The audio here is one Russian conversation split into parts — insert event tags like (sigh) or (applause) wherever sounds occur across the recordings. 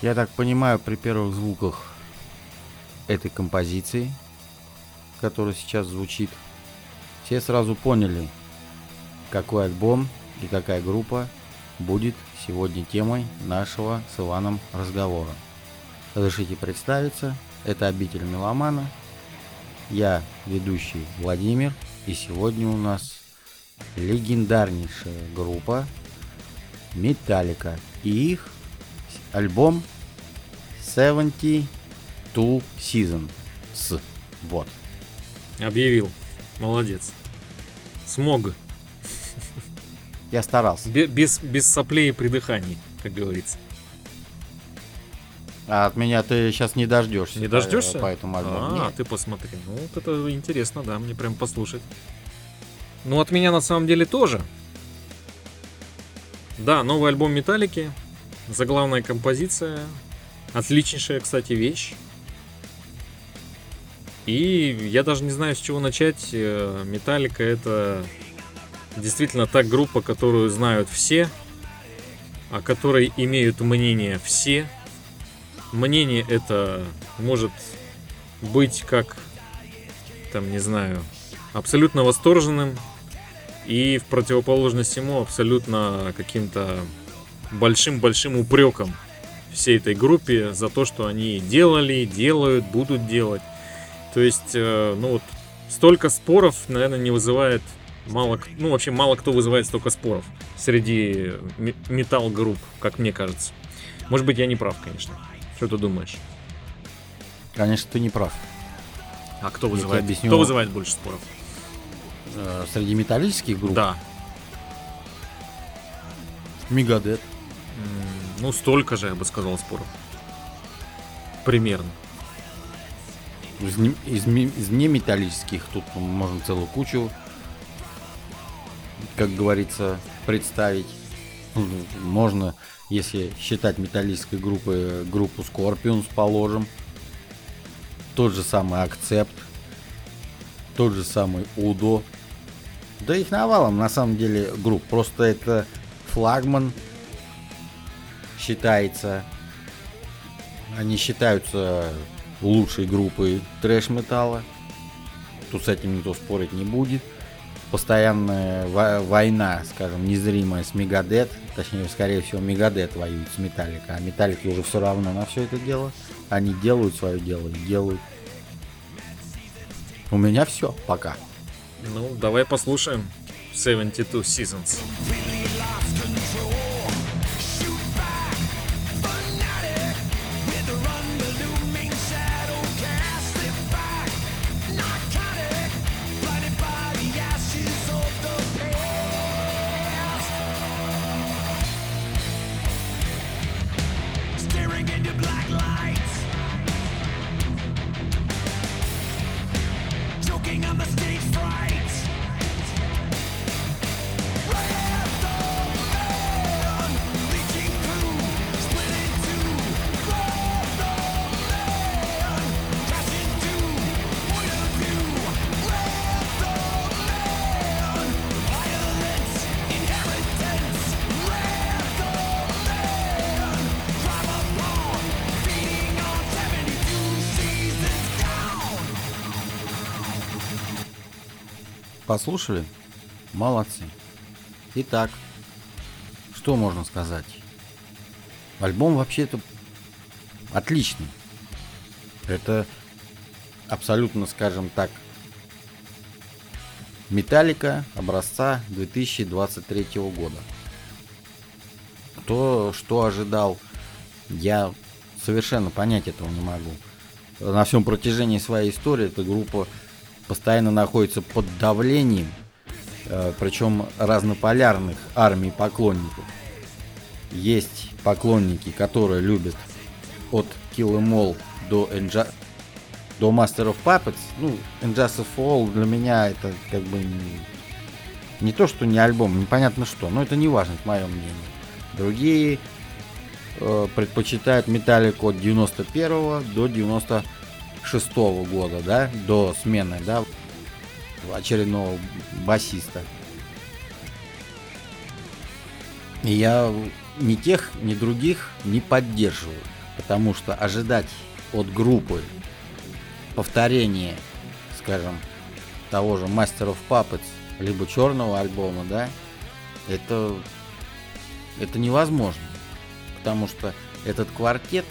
Я так понимаю, при первых звуках этой композиции, которая сейчас звучит, все сразу поняли, какой альбом и какая группа будет сегодня темой нашего с Иваном разговора. Разрешите представиться, это «Обитель меломана», я ведущий Владимир, и сегодня у нас легендарнейшая группа Металлика и их альбом 72 Season. С. Вот. Объявил. Молодец. Смог. Я старался. Без, без соплей и придыханий, как говорится. А от меня ты сейчас не дождешься. Не дождешься? По, по этому альбому. А, Нет. ты посмотри. Ну, вот это интересно, да, мне прям послушать. Ну, от меня на самом деле тоже. Да, новый альбом Металлики. Заглавная композиция. Отличнейшая, кстати, вещь. И я даже не знаю, с чего начать. Э, Металлика это действительно та группа, которую знают все, о которой имеют мнение все. Мнение это может быть как, там, не знаю, абсолютно восторженным и в противоположность ему абсолютно каким-то большим-большим упреком всей этой группе за то, что они делали, делают, будут делать. То есть, э, ну вот, столько споров, наверное, не вызывает мало, ну вообще мало кто вызывает столько споров среди металл-групп, как мне кажется. Может быть, я не прав, конечно. Что ты думаешь? Конечно, ты не прав. А кто вызывает, объясню... кто вызывает больше споров? Э, среди металлических групп? Да. Мегадет. Ну, столько же, я бы сказал, споров. Примерно. Из, из, из неметаллических тут можно целую кучу, как говорится, представить. Можно, если считать металлической группой, группу Scorpions положим. Тот же самый Акцепт. Тот же самый Удо. Да их навалом, на самом деле, групп. Просто это флагман считается. Они считаются лучшей группой трэш-металла. Тут с этим никто спорить не будет. Постоянная война, скажем, незримая с Мегадет. Точнее, скорее всего, Мегадет воюет с Металлика. А Металлики уже все равно на все это дело. Они делают свое дело и делают. У меня все, пока. Ну, давай послушаем 72 Seasons. Послушали? Молодцы. Итак, что можно сказать? Альбом вообще-то отличный. Это абсолютно, скажем так, металлика образца 2023 года. То, что ожидал, я совершенно понять этого не могу. На всем протяжении своей истории эта группа постоянно находится под давлением, э, причем разнополярных армий поклонников. Есть поклонники, которые любят от Kill Em All до Enja до Master of Puppets. Ну, Injustice for All для меня это как бы не, не то, что не альбом, непонятно что, но это не важно, это мое мнение. Другие э, предпочитают Металлику от 91 до 90 шестого года, да, до смены, да, очередного басиста. И я ни тех, ни других не поддерживаю. Потому что ожидать от группы повторения, скажем, того же Master of Puppets, либо черного альбома, да, это, это невозможно. Потому что этот квартет,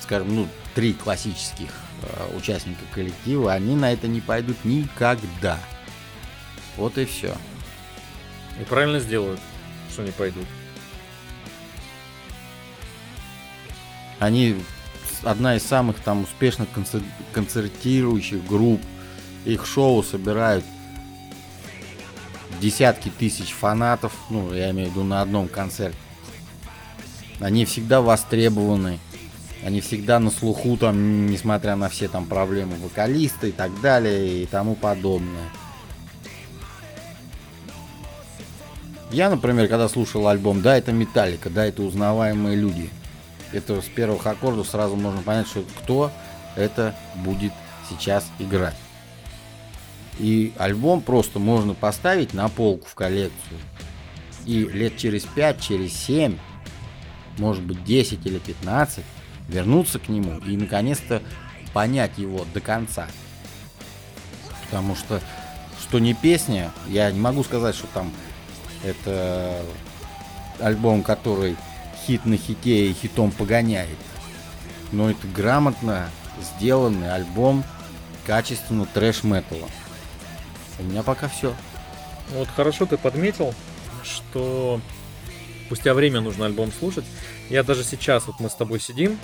скажем, ну, три классических участника коллектива, они на это не пойдут никогда. Вот и все. И правильно сделают, что не пойдут. Они одна из самых там успешных концертирующих групп. Их шоу собирают десятки тысяч фанатов, ну, я имею в виду на одном концерте. Они всегда востребованы, они всегда на слуху, там, несмотря на все там проблемы вокалиста и так далее и тому подобное. Я, например, когда слушал альбом, да, это Металлика, да, это узнаваемые люди. Это с первых аккордов сразу можно понять, что кто это будет сейчас играть. И альбом просто можно поставить на полку в коллекцию. И лет через 5, через 7, может быть 10 или 15, вернуться к нему и наконец-то понять его до конца. Потому что, что не песня, я не могу сказать, что там это альбом, который хит на хите и хитом погоняет. Но это грамотно сделанный альбом качественно трэш-металла. У меня пока все. Вот хорошо ты подметил, что спустя время нужно альбом слушать. Я даже сейчас, вот мы с тобой сидим,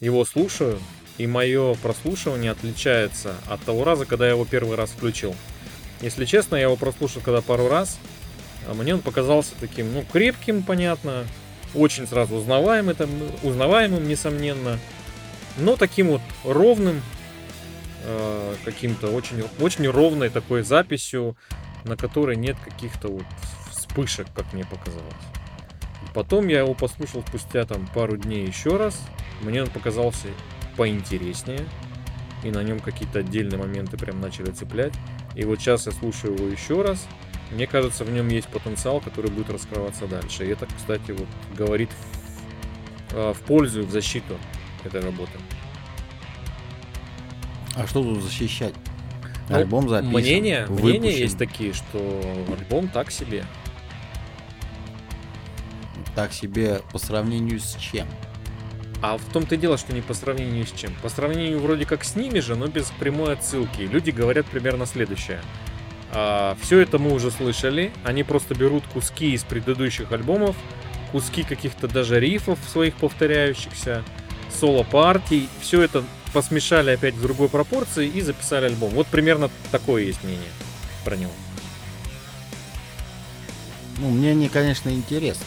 его слушаю, и мое прослушивание отличается от того раза, когда я его первый раз включил. Если честно, я его прослушал когда пару раз, а мне он показался таким, ну, крепким, понятно, очень сразу узнаваемым, там, узнаваемым, несомненно, но таким вот ровным, э, каким-то очень, очень ровной такой записью, на которой нет каких-то вот вспышек, как мне показалось. Потом я его послушал спустя там пару дней еще раз. Мне он показался поинтереснее. И на нем какие-то отдельные моменты прям начали цеплять. И вот сейчас я слушаю его еще раз. Мне кажется, в нем есть потенциал, который будет раскрываться дальше. И это, кстати, вот говорит в, а, в пользу, в защиту этой работы. А что тут защищать? Ну, альбом записан. Мнения, мнения есть такие, что альбом так себе. Так себе по сравнению с чем? А в том-то и дело, что не по сравнению с чем. По сравнению вроде как с ними же, но без прямой отсылки. Люди говорят примерно следующее. А, все это мы уже слышали. Они просто берут куски из предыдущих альбомов, куски каких-то даже рифов своих повторяющихся, соло-партий. Все это посмешали опять в другой пропорции и записали альбом. Вот примерно такое есть мнение про него. Ну, мнение, конечно, интересно.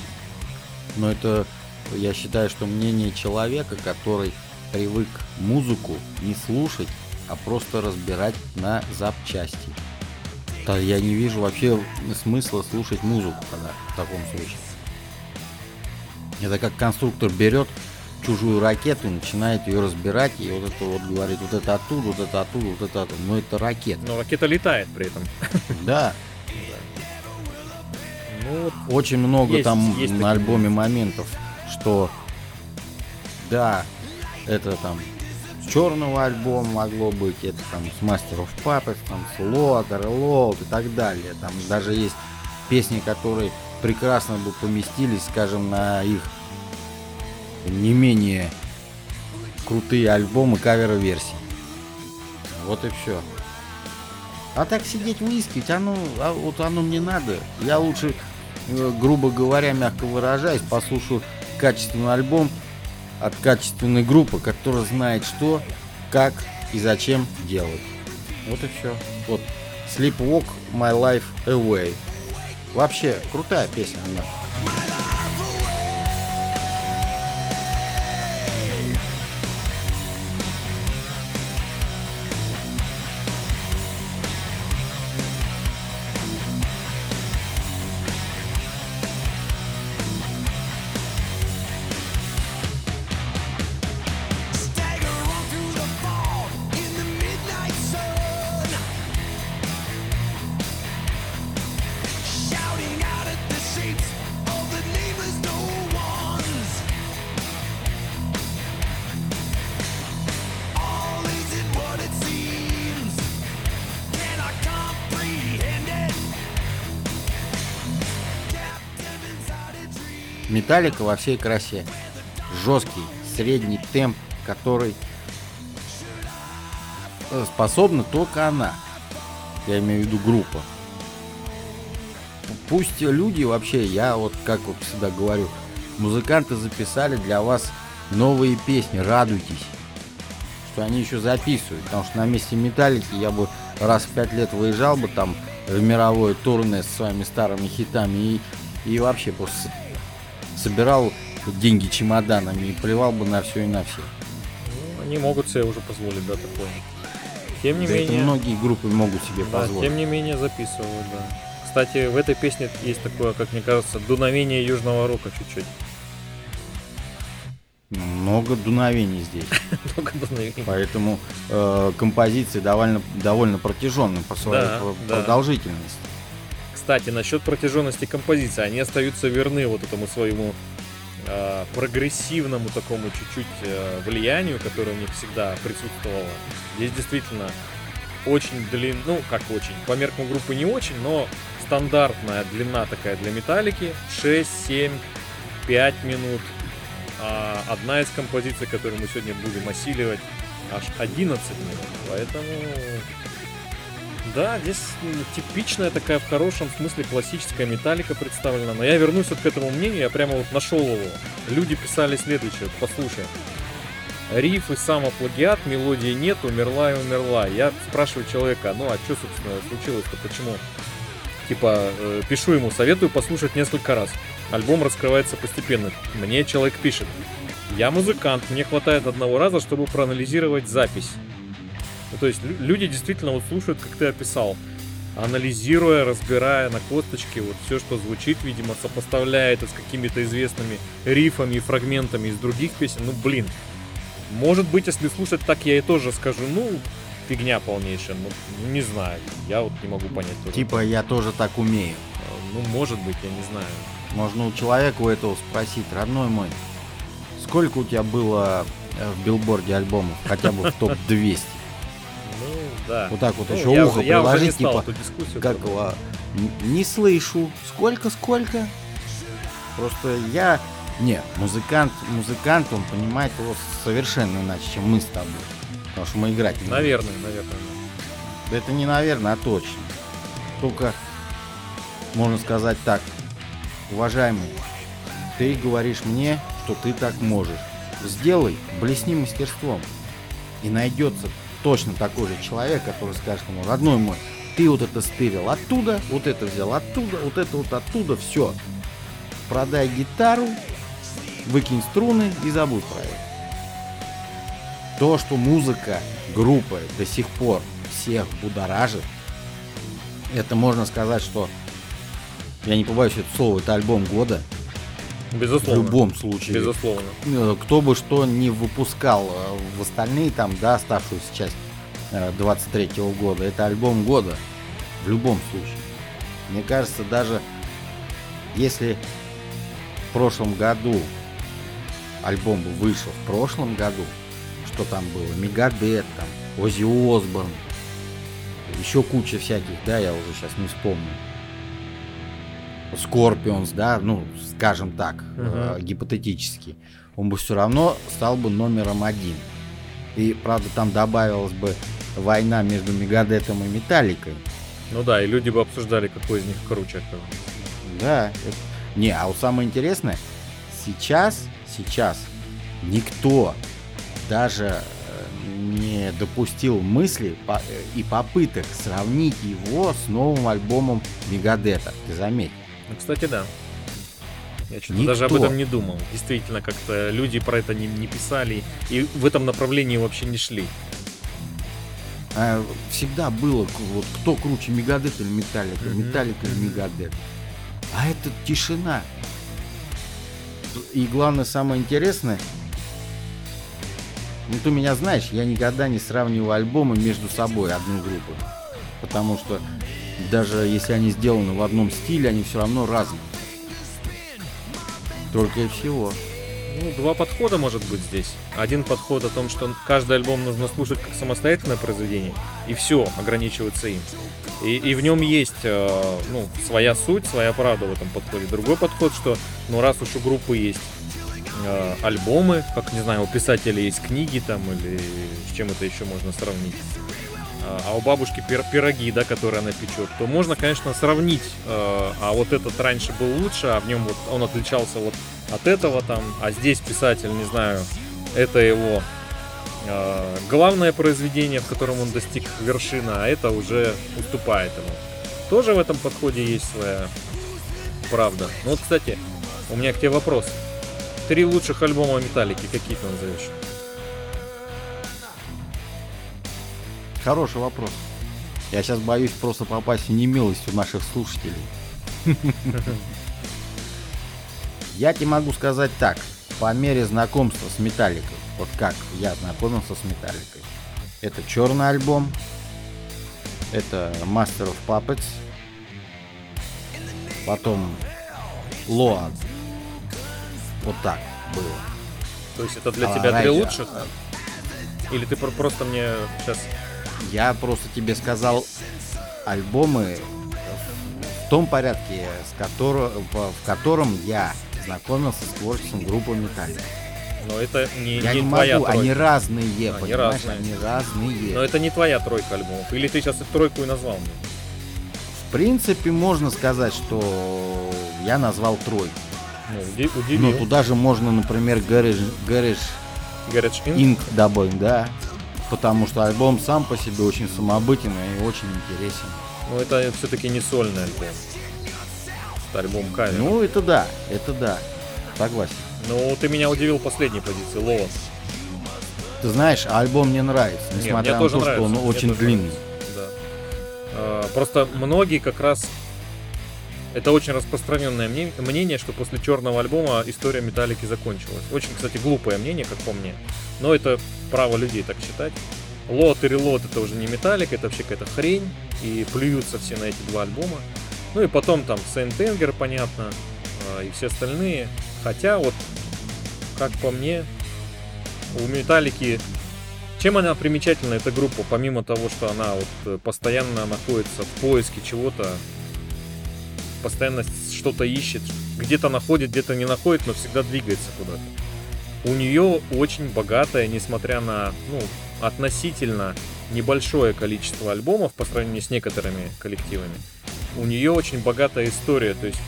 Но это, я считаю, что мнение человека, который привык музыку не слушать, а просто разбирать на запчасти. Да, я не вижу вообще смысла слушать музыку когда в таком случае. Это как конструктор берет чужую ракету, начинает ее разбирать, и вот это вот говорит, вот это оттуда, вот это оттуда, вот это оттуда. Но это ракета. Но ракета летает при этом. Да. Ну, Очень много есть, там есть на альбоме моментов, что да, это там с черного альбома могло быть, это там с Master of Puppets, там с Loader, Load и так далее. Там даже есть песни, которые прекрасно бы поместились, скажем, на их не менее крутые альбомы кавер-версии. Вот и все. А так сидеть выискивать, оно, а вот оно мне надо. Я лучше, грубо говоря, мягко выражаясь, послушаю качественный альбом, от качественной группы, которая знает что, как и зачем делать. Вот и все. Вот Sleepwalk My Life Away. Вообще крутая песня. Она. Металлика во всей красе. Жесткий, средний темп, который э, способна только она. Я имею в виду группа. Пусть люди вообще, я вот как вот всегда говорю, музыканты записали для вас новые песни, радуйтесь, что они еще записывают, потому что на месте Металлики я бы раз в пять лет выезжал бы там в мировое турне со своими старыми хитами и, и вообще просто собирал деньги чемоданами и плевал бы на все и на всех. Ну, они могут себе уже позволить, да, такое. Тем не Да менее... Это многие группы могут себе Да, позволить. тем не менее записывают, да. Кстати, в этой песне есть такое, как мне кажется, дуновение южного рока чуть-чуть. Много дуновений здесь. (laughs) Только дуновение. Поэтому э, композиции довольно, довольно протяженные по своей Да, про- да. Кстати, насчет протяженности композиции, они остаются верны вот этому своему э, прогрессивному такому чуть-чуть э, влиянию, которое у них всегда присутствовало. Здесь действительно очень длин, ну как очень, по меркам группы не очень, но стандартная длина такая для металлики 6, 7, 5 минут. А одна из композиций, которую мы сегодня будем осиливать, аж 11 минут. Поэтому да, здесь типичная такая в хорошем смысле классическая металлика представлена. Но я вернусь вот к этому мнению, я прямо вот нашел его. Люди писали следующее, послушай. Риф и самоплагиат, мелодии нет, умерла и умерла. Я спрашиваю человека, ну а что, собственно, случилось-то, почему? Типа, э, пишу ему, советую послушать несколько раз. Альбом раскрывается постепенно. Мне человек пишет. Я музыкант, мне хватает одного раза, чтобы проанализировать запись. Ну, то есть лю- люди действительно вот слушают, как ты описал, анализируя, разбирая на косточке вот все, что звучит, видимо, сопоставляя это с какими-то известными рифами и фрагментами из других песен. Ну, блин, может быть, если слушать так, я и тоже скажу, ну, фигня полнейшая, ну, не знаю, я вот не могу понять тоже. Типа я тоже так умею. Ну, может быть, я не знаю. Можно у человека у этого спросить, родной мой, сколько у тебя было э, в билборде альбомов, хотя бы в топ-200? Да. Вот так вот Ну, еще я, ухо я уже не приложить, стал типа, дискуссию как его, не слышу, сколько, сколько? Просто я, не, музыкант, музыкант, он понимает его совершенно иначе, чем мы с тобой. Потому что мы играть не. Наверное, наверное. Да это не наверное, а точно. Только, можно сказать так, уважаемый, ты говоришь мне, что ты так можешь. Сделай, блесни мастерством. И найдется точно такой же человек, который скажет ему, родной мой, ты вот это стырил оттуда, вот это взял оттуда, вот это вот оттуда, все. Продай гитару, выкинь струны и забудь про это. То, что музыка группы до сих пор всех будоражит, это можно сказать, что я не побоюсь это слово, это альбом года. В Безусловно. любом случае. Безусловно. Э, Кто бы что не выпускал э, в остальные там, да, оставшуюся часть 23 года, это альбом года. В любом случае. Мне кажется, даже если в прошлом году альбом бы вышел в прошлом году, что там было, Megadeth, там, Оззи Осборн, еще куча всяких, да, я уже сейчас не вспомню. Скорпионс, да, ну, скажем так, э, гипотетически, он бы все равно стал бы номером один. И, правда, там добавилась бы война между Мегадетом и Металликой. Ну да, и люди бы обсуждали, какой из них круче. Да. это- Не, а вот самое интересное, сейчас, сейчас никто даже э, не допустил мысли э, и попыток сравнить его с новым альбомом Мегадета. Ты заметь. Ну, кстати, да. Я что-то Никто. даже об этом не думал. Действительно, как-то люди про это не, не писали и в этом направлении вообще не шли. А, всегда было, вот кто круче, Мегадет или Металлика, Мгм, Металлика или. Мегадет. А это тишина. И главное, самое интересное, ну ты меня знаешь, я никогда не сравниваю альбомы между собой одной группы. Потому что даже если они сделаны в одном стиле, они все равно разные. Только и всего. Ну, два подхода может быть здесь. Один подход о том, что каждый альбом нужно слушать как самостоятельное произведение, и все, ограничиваться им. И, и в нем есть э, ну, своя суть, своя правда в этом подходе. Другой подход, что ну раз уж у группы есть э, альбомы, как не знаю, у писателей есть книги там или с чем это еще можно сравнить, а у бабушки пир пироги, да, которые она печет, то можно, конечно, сравнить. Э, а вот этот раньше был лучше, а в нем вот он отличался вот от этого там, а здесь писатель, не знаю, это его э, главное произведение, в котором он достиг вершины, а это уже уступает ему. Тоже в этом подходе есть своя правда. Ну вот, кстати, у меня к тебе вопрос. Три лучших альбома Металлики, какие ты назовешь? Хороший вопрос. Я сейчас боюсь просто попасть в немилость у наших слушателей. (laughs) Я тебе могу сказать так. По мере знакомства с Металликой, вот как я знакомился с Металликой, это черный альбом, это Master of Puppets, потом Load. Вот так было. То есть это для А, тебя три лучших? Или ты про- просто мне сейчас... Я просто тебе сказал альбомы в том порядке, с которого, в котором я знакомился с творчеством группы Металлика. Но это не, Я не не твоя могу, тройка. они разные, Они понимаешь, разные. они разные. Но это не твоя тройка альбомов. Или ты сейчас их тройку и назвал мне? В принципе, можно сказать, что я назвал тройку. Ну, уди- Но удивил. туда же можно, например, Garage, Garage Garage Inc. Inc. добавить, да. Потому что альбом сам по себе очень самобытный и очень интересен. Но это все-таки не сольный альбом. Это альбом кавер. Ну, Ну, это да, это да. Согласен. ты меня удивил последней позиции, Лова. Ты знаешь, альбом мне нравится, Не, несмотря мне на тоже то, нравится, что он мне очень длинный. Да. А, Просто многие как раз... Это очень распространенное мне- мнение, что после черного альбома история Металлики закончилась. Очень, кстати, глупое мнение, как по мне. Но это право людей так считать. Лот и релот это уже не Металлик, это вообще какая-то хрень. И плюются все на эти два альбома. Ну и потом там Сент Энгер, понятно, а, и все остальные. Хотя вот, как по мне, у Металлики чем она примечательна, эта группа, помимо того, что она вот э, постоянно находится в поиске чего-то, постоянно что-то ищет, где-то находит, где-то не находит, но всегда двигается куда-то. У нее очень богатая, несмотря на ну, относительно небольшое количество альбомов по сравнению с некоторыми коллективами, у нее очень богатая история, то есть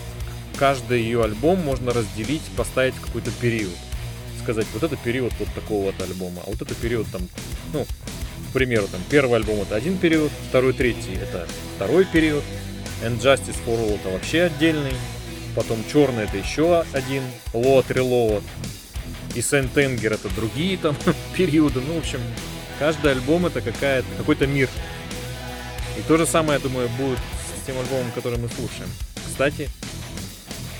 каждый ее альбом можно разделить, поставить какой-то период. Сказать, вот это период вот такого вот альбома, а вот это период там, ну, к примеру, там первый альбом это один период, второй, третий это второй период, And Justice for All это вообще отдельный, потом черный это еще один, Load Reload, и Сент Энгер это другие там (laughs) периоды, ну, в общем, каждый альбом это какая какой-то мир. И то же самое, я думаю, будет с тем альбомом, который мы слушаем. Кстати,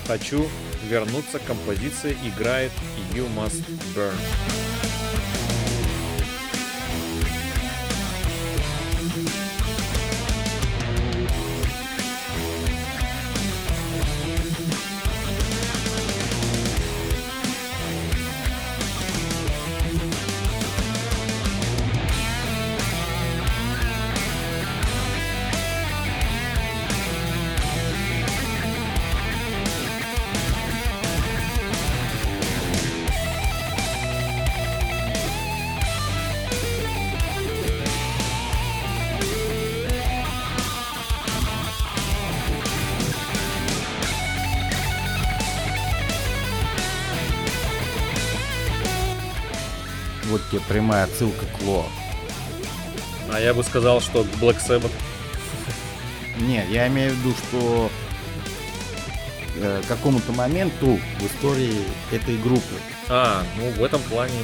хочу вернуться к композиции играет You Must Burn. Вот тебе прямая отсылка к Ло. А я бы сказал, что Black Sabbath. Нет, я имею в виду, что э, к какому-то моменту в истории этой группы А, ну в этом плане,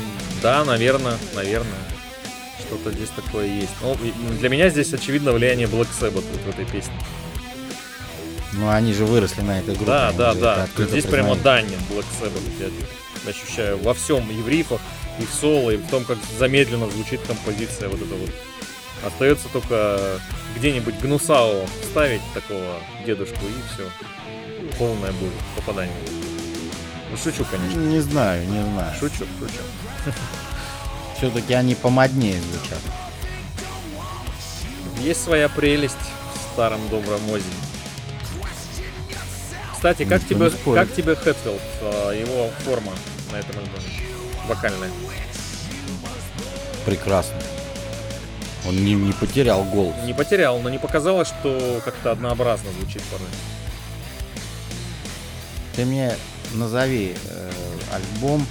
да, наверное, наверное. Что-то здесь такое есть. Ну, для меня здесь очевидно влияние Black Sabbath вот в этой песне. Ну, они же выросли на этой группе. Да, да, да. Здесь прямо признают. дань Black Sabbath я ощущаю во всем, и в рифах, и в соло, и в том, как замедленно звучит композиция вот эта вот. Остается только где-нибудь Гнусао вставить такого дедушку, и все. Полное будет попадание. Ну, шучу, конечно. Не знаю, не знаю. Шучу, шучу. (laughs) Все-таки они помоднее звучат. Есть своя прелесть в старом добром Ози. Кстати, как Никто тебе, как тебе Хэтфилд, а, его форма на этом альбоме? Вокальная. Прекрасно. Он не, не потерял голос. Не потерял, но не показалось, что как-то однообразно звучит порой. Ты мне назови э, альбом,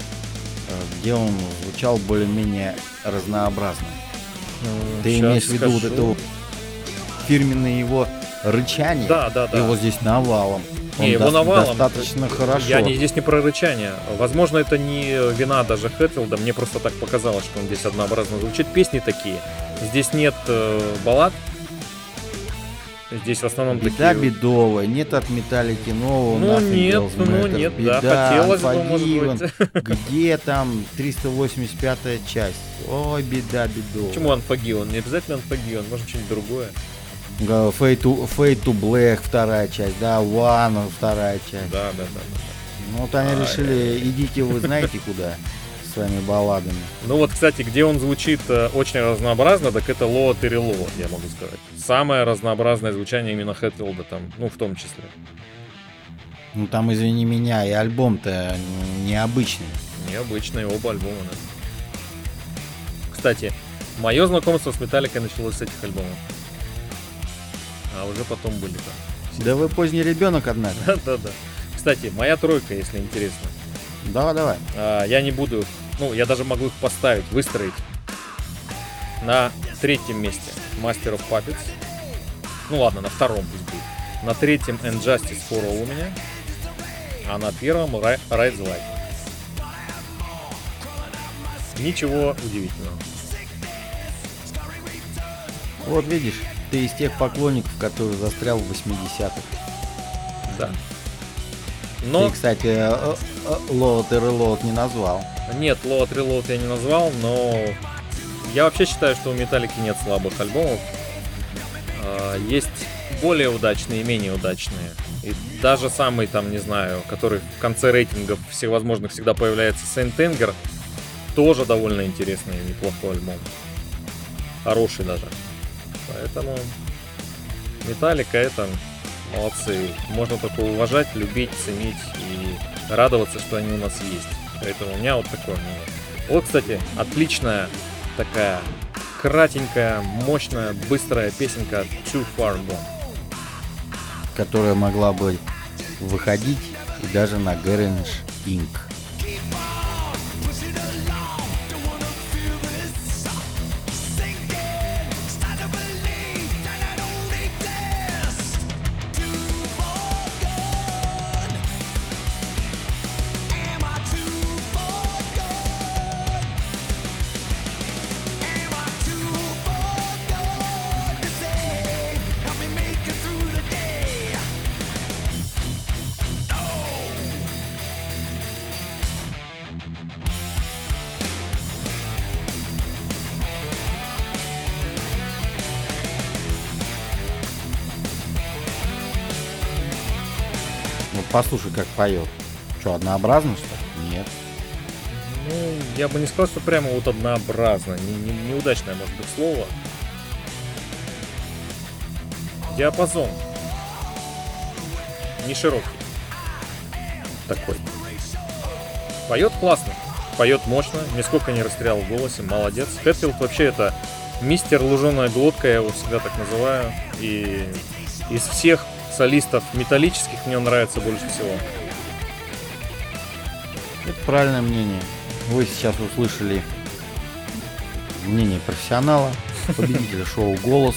э, где он звучал более-менее разнообразно. Ты Щас имеешь в виду вот это фирменное его рычание? Да, да, да. Его здесь навалом. Не, его навалом. достаточно хорошо. Я не, здесь не про рычание. Возможно, это не вина даже Хэтфилда. Мне просто так показалось, что он здесь однообразно звучит. Песни такие. Здесь нет э, баллад. Здесь в основном Беда такие... бедовая, нет от металлики нового. Ну нет, ну нет, Беда, да, хотелось бы, может быть. (laughs) Где там 385 часть? Ой, беда бедовая. Почему Unforgiven? Не обязательно Unforgiven, может что-нибудь другое. Fade to, Fade to Black вторая часть, да, One вторая часть. Да, да, да. да. Ну вот они А, решили, идите вы знаете куда с своими балладами. Ну вот, кстати, где он звучит э, очень разнообразно, так это Лоа Террило, я могу сказать. Самое разнообразное звучание именно Хэтфилда там, ну, в том числе. Ну там, извини меня, и альбом-то необычный. Необычные оба альбома, да. Кстати, мое знакомство с Металликой началось с этих альбомов. А уже потом были там. Да вы поздний ребенок, однако. (laughs) Да-да-да. Кстати, моя тройка, если интересно. Давай, давай. А, я не буду, ну, я даже могу их поставить, выстроить. На третьем месте Master of Puppets. Ну ладно, на втором пусть будет. На третьем And Justice for All у меня. А на первом Ri- Ride the Light. Ничего удивительного. Вот видишь, ты из тех поклонников, которые застрял в 80-х. Да. Но Ты, кстати, э, э, Лоут и Релоут не назвал. нет, Load Reload я не назвал, но я вообще считаю, что у Металлики нет слабых альбомов. А, Есть более удачные и менее удачные. И даже самый там, не знаю, который в конце рейтингов всевозможных всегда появляется Anger, тоже довольно интересный и неплохой альбом. Хороший даже. Поэтому Металлика это молодцы. Можно только уважать, любить, ценить и радоваться, что они у нас есть. Поэтому у меня вот такое мнение. Вот, кстати, отличная такая кратенькая, мощная, быстрая песенка Too Far Gone. которая могла бы выходить даже на Garage Inc. послушай, как поет. Что, однообразно что? Нет. Ну, я бы не сказал, что прямо вот однообразно. Не- не- неудачное, может быть, слово. Диапазон. Не широкий. Такой. Поет классно. Поет мощно. Нисколько не растерял в голосе. Молодец. Хэтфилд вообще это мистер луженая глотка, я его всегда так называю. И из всех солистов металлических мне он нравится больше всего. Это правильное мнение. Вы сейчас услышали мнение профессионала, (laughs) победителя шоу «Голос»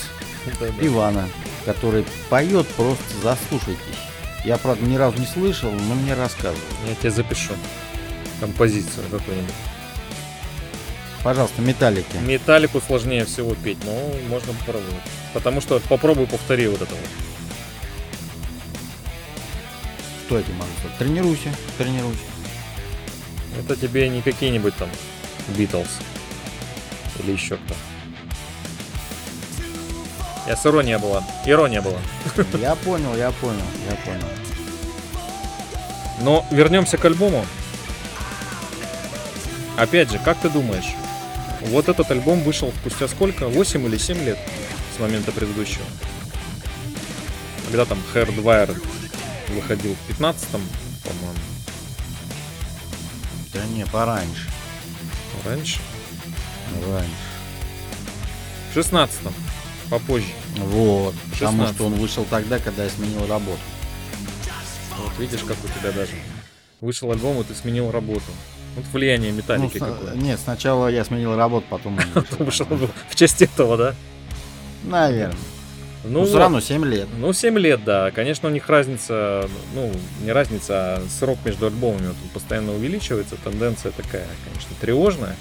Ивана, который поет просто заслушайтесь. Я, правда, ни разу не слышал, но мне рассказывают. Я тебе запишу композицию какую-нибудь. Пожалуйста, металлики. Металлику сложнее всего петь, но можно попробовать. Потому что попробуй повтори вот это вот. Что я тебе могу сказать? Тренируйся, тренируйся. Это тебе не какие-нибудь там Битлз или еще кто. Я с ирония была. Ирония была. (laughs) Я понял, я понял, я понял. Но вернемся к альбому. Опять же, как ты думаешь, вот этот альбом вышел спустя сколько? 8 или 7 лет с момента предыдущего? Когда там Hardwired выходил в 15-м, по-моему. Да не, пораньше. Раньше? Раньше. В 16-м. Попозже. Вот. Потому 16. что он вышел тогда, когда я сменил работу. Вот видишь, как у тебя даже. Вышел альбом, и ты сменил работу. Вот влияние Ну, металлики сна- какое. Нет, сначала я сменил работу, потом. (laughs) Вышел в честь этого, да? Наверное. Ну, Ну, все равно 7 лет. Ну, 7 лет, да. Конечно, у них разница, ну, не разница, а срок между альбомами вот постоянно увеличивается. Тенденция такая, конечно, тревожная.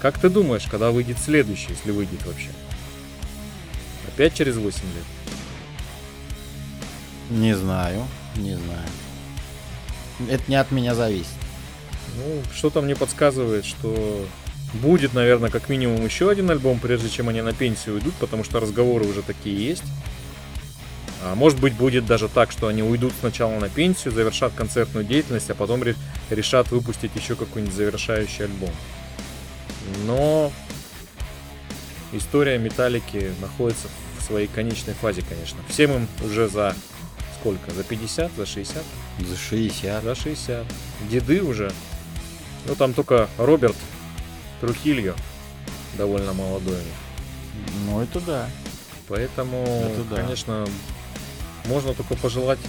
Как ты думаешь, когда выйдет следующий, если выйдет вообще? Опять через 8 лет? Не знаю, не знаю. Это не от меня зависит. Ну, что-то мне подсказывает, что будет, наверное, как минимум еще один альбом, прежде чем они на пенсию уйдут, потому что разговоры уже такие есть. А может быть, будет даже так, что они уйдут сначала на пенсию, завершат концертную деятельность, а потом ре- решат выпустить еще какой-нибудь завершающий альбом. Но история Металлики находится в своей конечной фазе, конечно. Всем им уже за сколько? За 50, за 60? За 60. За 60. Деды уже. Ну, там только Роберт Трухильо довольно молодой. Ну, это да. Поэтому, Это да. конечно, можно только пожелать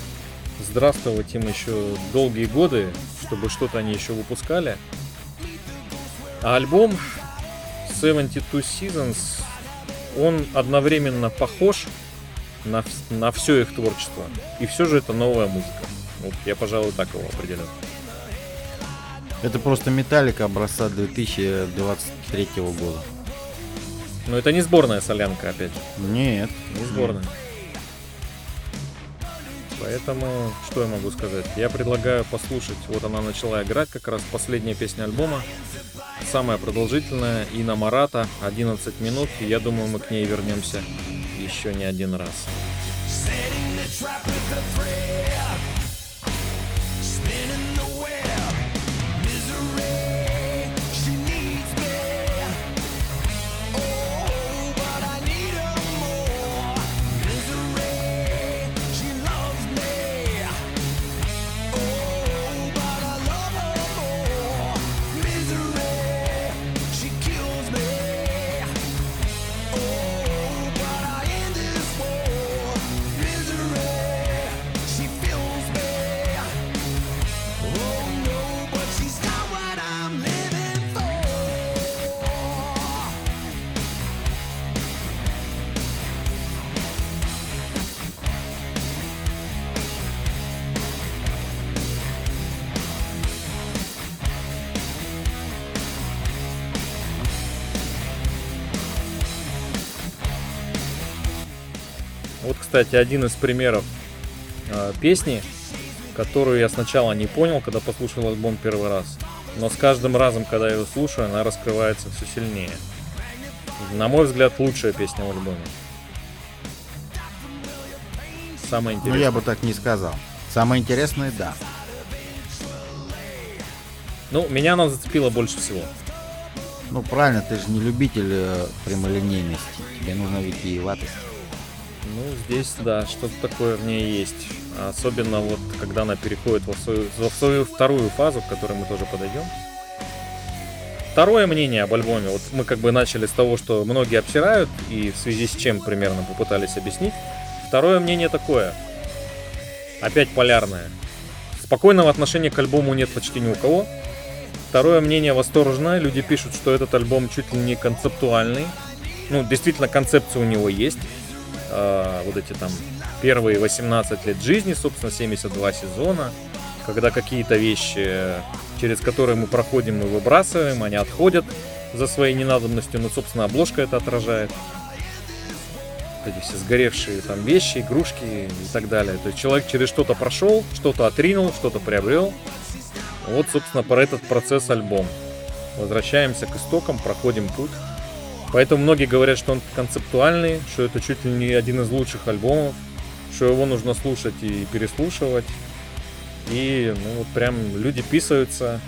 здравствовать им еще долгие годы, чтобы что-то они еще выпускали. А альбом 72 Seasons, он одновременно похож на, на все их творчество. И все же это новая музыка. Вот я, пожалуй, так его определю. Это просто металлика образца 2023 года. Но это не сборная солянка, опять же. Нет. Не сборная. Поэтому, что я могу сказать? Я предлагаю послушать, вот она начала играть, как раз последняя песня альбома. Самая продолжительная, Ина Марата, 11 минут. И я думаю, мы к ней вернемся еще не один раз. Вот, кстати, один из примеров э, песни, которую я сначала не понял, когда послушал альбом первый раз. Но с каждым разом, когда я его слушаю, она раскрывается все сильнее. На мой взгляд, лучшая песня в альбоме. Самое Ну, интересное. я бы так не сказал. Самое интересное, да. Ну, меня она зацепила больше всего. Ну, правильно, ты же не любитель э, прямолинейности. Тебе нужна витиеватость. Ну, здесь, да, что-то такое в ней есть. Особенно вот, когда она переходит во свою, во свою вторую фазу, к которой мы тоже подойдем. Второе мнение об альбоме. Вот мы как бы начали с того, что многие обсирают, и в связи с чем примерно попытались объяснить. Второе мнение такое. Опять полярное. Спокойного отношения к альбому нет почти ни у кого. Второе мнение восторженное. Люди пишут, что этот альбом чуть ли не концептуальный. Ну, действительно, концепция у него есть. А, вот эти там первые 18 лет жизни, собственно, 72 сезона. Когда какие-то вещи, через которые мы проходим, мы выбрасываем, они отходят за своей ненадобностью. Но, собственно, обложка это отражает. Эти все сгоревшие там вещи, игрушки и так далее. То есть человек через что-то прошел, что-то отринул, что-то приобрел. Вот, собственно, про этот процесс альбом. Возвращаемся к истокам, проходим путь. Поэтому многие говорят, что он концептуальный, что это чуть ли не один из лучших альбомов, что его нужно слушать и переслушивать. И, ну, вот прям люди писаются,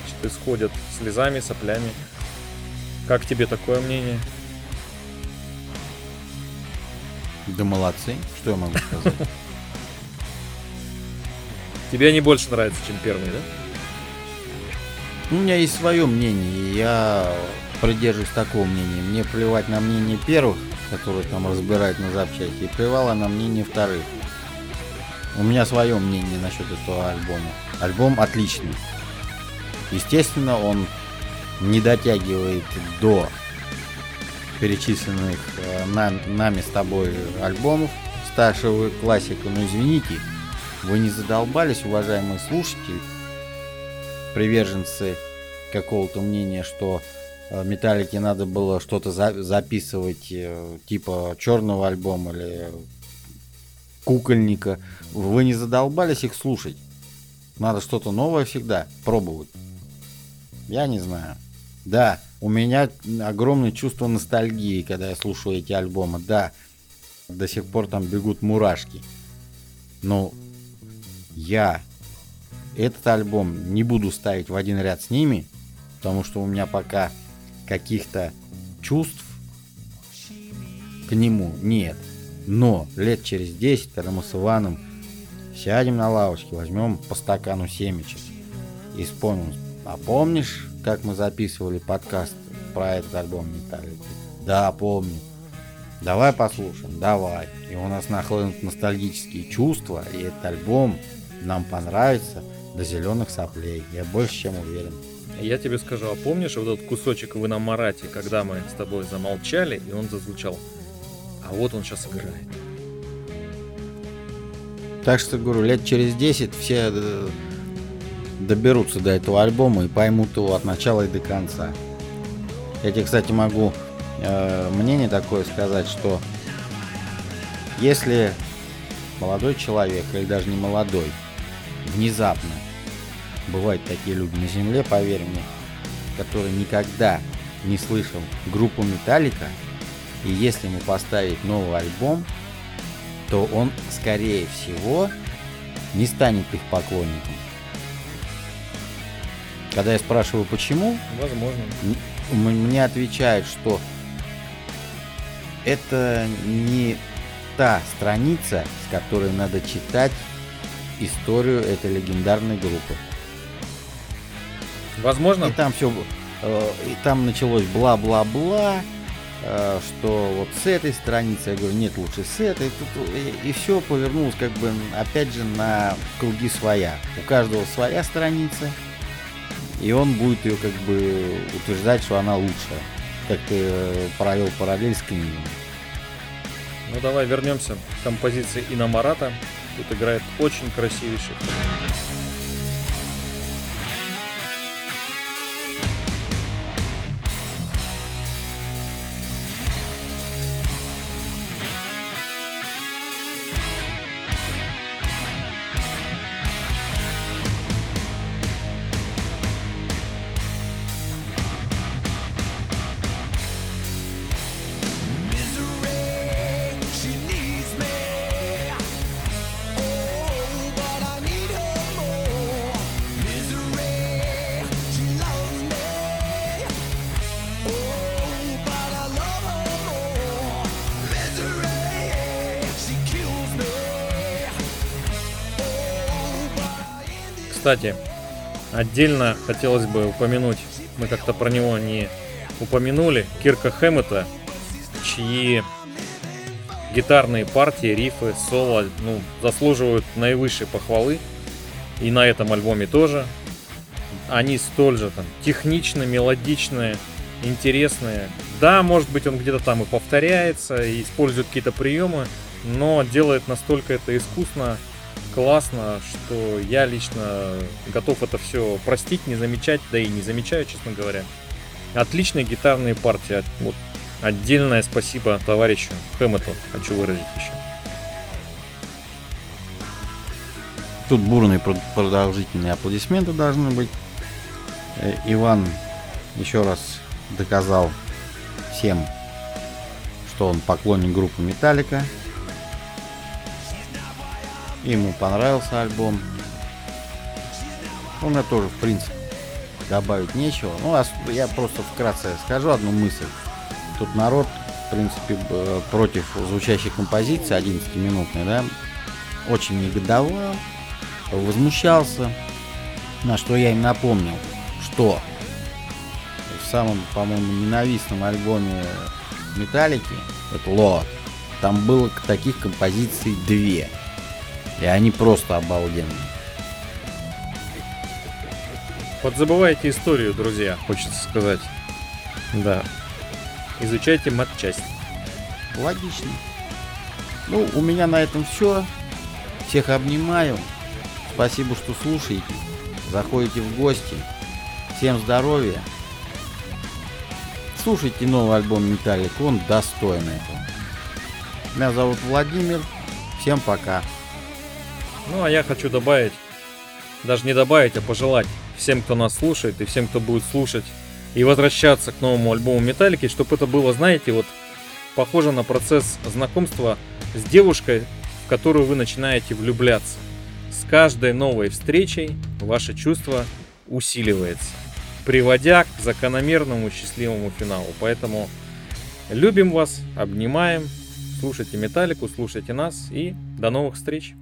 значит, исходят слезами, соплями. Как тебе такое мнение? Да молодцы, что я могу сказать? (laughs) Тебе они больше нравятся, чем первые, да? У меня есть свое мнение, я придерживаюсь такого мнения. Мне плевать на мнение первых, которые там разбирают на запчасти, и плевало на мнение вторых. У меня свое мнение насчет этого альбома. Альбом отличный. Естественно, он не дотягивает до перечисленных э, нам- нами с тобой альбомов старшего классика, но извините, вы не задолбались, уважаемые слушатели, приверженцы какого-то мнения, что Металлике надо было что-то за- записывать э, типа черного альбома или кукольника. Вы не задолбались их слушать. Надо что-то новое всегда пробовать. Я не знаю. Да, у меня огромное чувство ностальгии, когда я слушаю эти альбомы. Да, до сих пор там бегут мурашки. Но я этот альбом не буду ставить в один ряд с ними, потому что у меня пока каких-то чувств к нему нет. Но лет через 10, когда мы с Иваном сядем на лавочке, возьмем по стакану семечек и вспомним, а помнишь, как мы записывали подкаст про этот альбом Металлики? Да, помню. Давай послушаем, давай. И у нас нахлынут ностальгические чувства, и этот альбом нам понравится до зеленых соплей. Я больше чем уверен. Я тебе скажу, а помнишь вот этот кусочек в Иномарате, когда мы с тобой замолчали, и он зазвучал? А вот он сейчас играет. Так что, говорю, лет через 10 все э, доберутся до этого альбома и поймут его от начала и до конца. Я тебе, кстати, могу э, мнение такое сказать, что если молодой человек, или даже не молодой, внезапно, бывают такие люди на земле, поверь мне, который никогда не слышал группу Металлика, и если ему поставить новый альбом, то он, скорее всего, не станет их поклонником. Когда я спрашиваю, почему, Возможно. мне отвечают, что это не та страница, с которой надо читать историю этой легендарной группы. Возможно. И там все, и там началось бла-бла-бла, э, что вот с этой страницы, я говорю, нет, лучше с этой, тут, и, все повернулось как бы опять же на круги своя. У каждого своя страница, и он будет ее как бы утверждать, что она лучшая. Как ты э, провел параллель с книгами. Ну давай вернемся к композиции Иномарата. Тут играет очень красивейший. Кстати, отдельно хотелось бы упомянуть, мы как-то про него не упомянули, Кирка Хэммета, чьи гитарные партии, рифы, соло ну, заслуживают наивысшей похвалы. И на этом альбоме тоже. Они столь же там техничны, мелодичные, интересные. Да, может быть, он где-то там и повторяется, и использует какие-то приемы, но делает настолько это искусно, классно, что я лично готов это все простить, не замечать, да и не замечаю, честно говоря. Отличные гитарные партии. Вот отдельное спасибо товарищу Хэммету хочу выразить еще. Тут бурные прод- продолжительные аплодисменты должны быть. Э, Иван еще раз доказал всем, что он поклонник группы Металлика. Ему понравился альбом. У меня тоже, в принципе, добавить нечего. Ну, я просто вкратце скажу одну мысль. Тут народ, в принципе, против звучащей композиции 11-минутной, да, очень негодовал, возмущался. На что я им напомнил, что в самом, по-моему, ненавистном альбоме Металлики, это Ло, там было таких композиций две. И они просто обалденные. Подзабывайте историю, друзья, хочется сказать. Да. Изучайте матчасть. Логично. Ну, у меня на этом все. Всех обнимаю. Спасибо, что слушаете. Заходите в гости. Всем здоровья. Слушайте новый альбом Металлик, он достоин этого. Меня зовут Владимир. Всем пока. Ну, а я хочу добавить, даже не добавить, а пожелать всем, кто нас слушает, и всем, кто будет слушать, и возвращаться к новому альбому Металлики, чтобы это было, знаете, вот похоже на процесс знакомства с девушкой, в которую вы начинаете влюбляться. С каждой новой встречей ваше чувство усиливается, приводя к закономерному счастливому финалу. Поэтому любим вас, обнимаем, слушайте Металлику, слушайте нас и до новых встреч!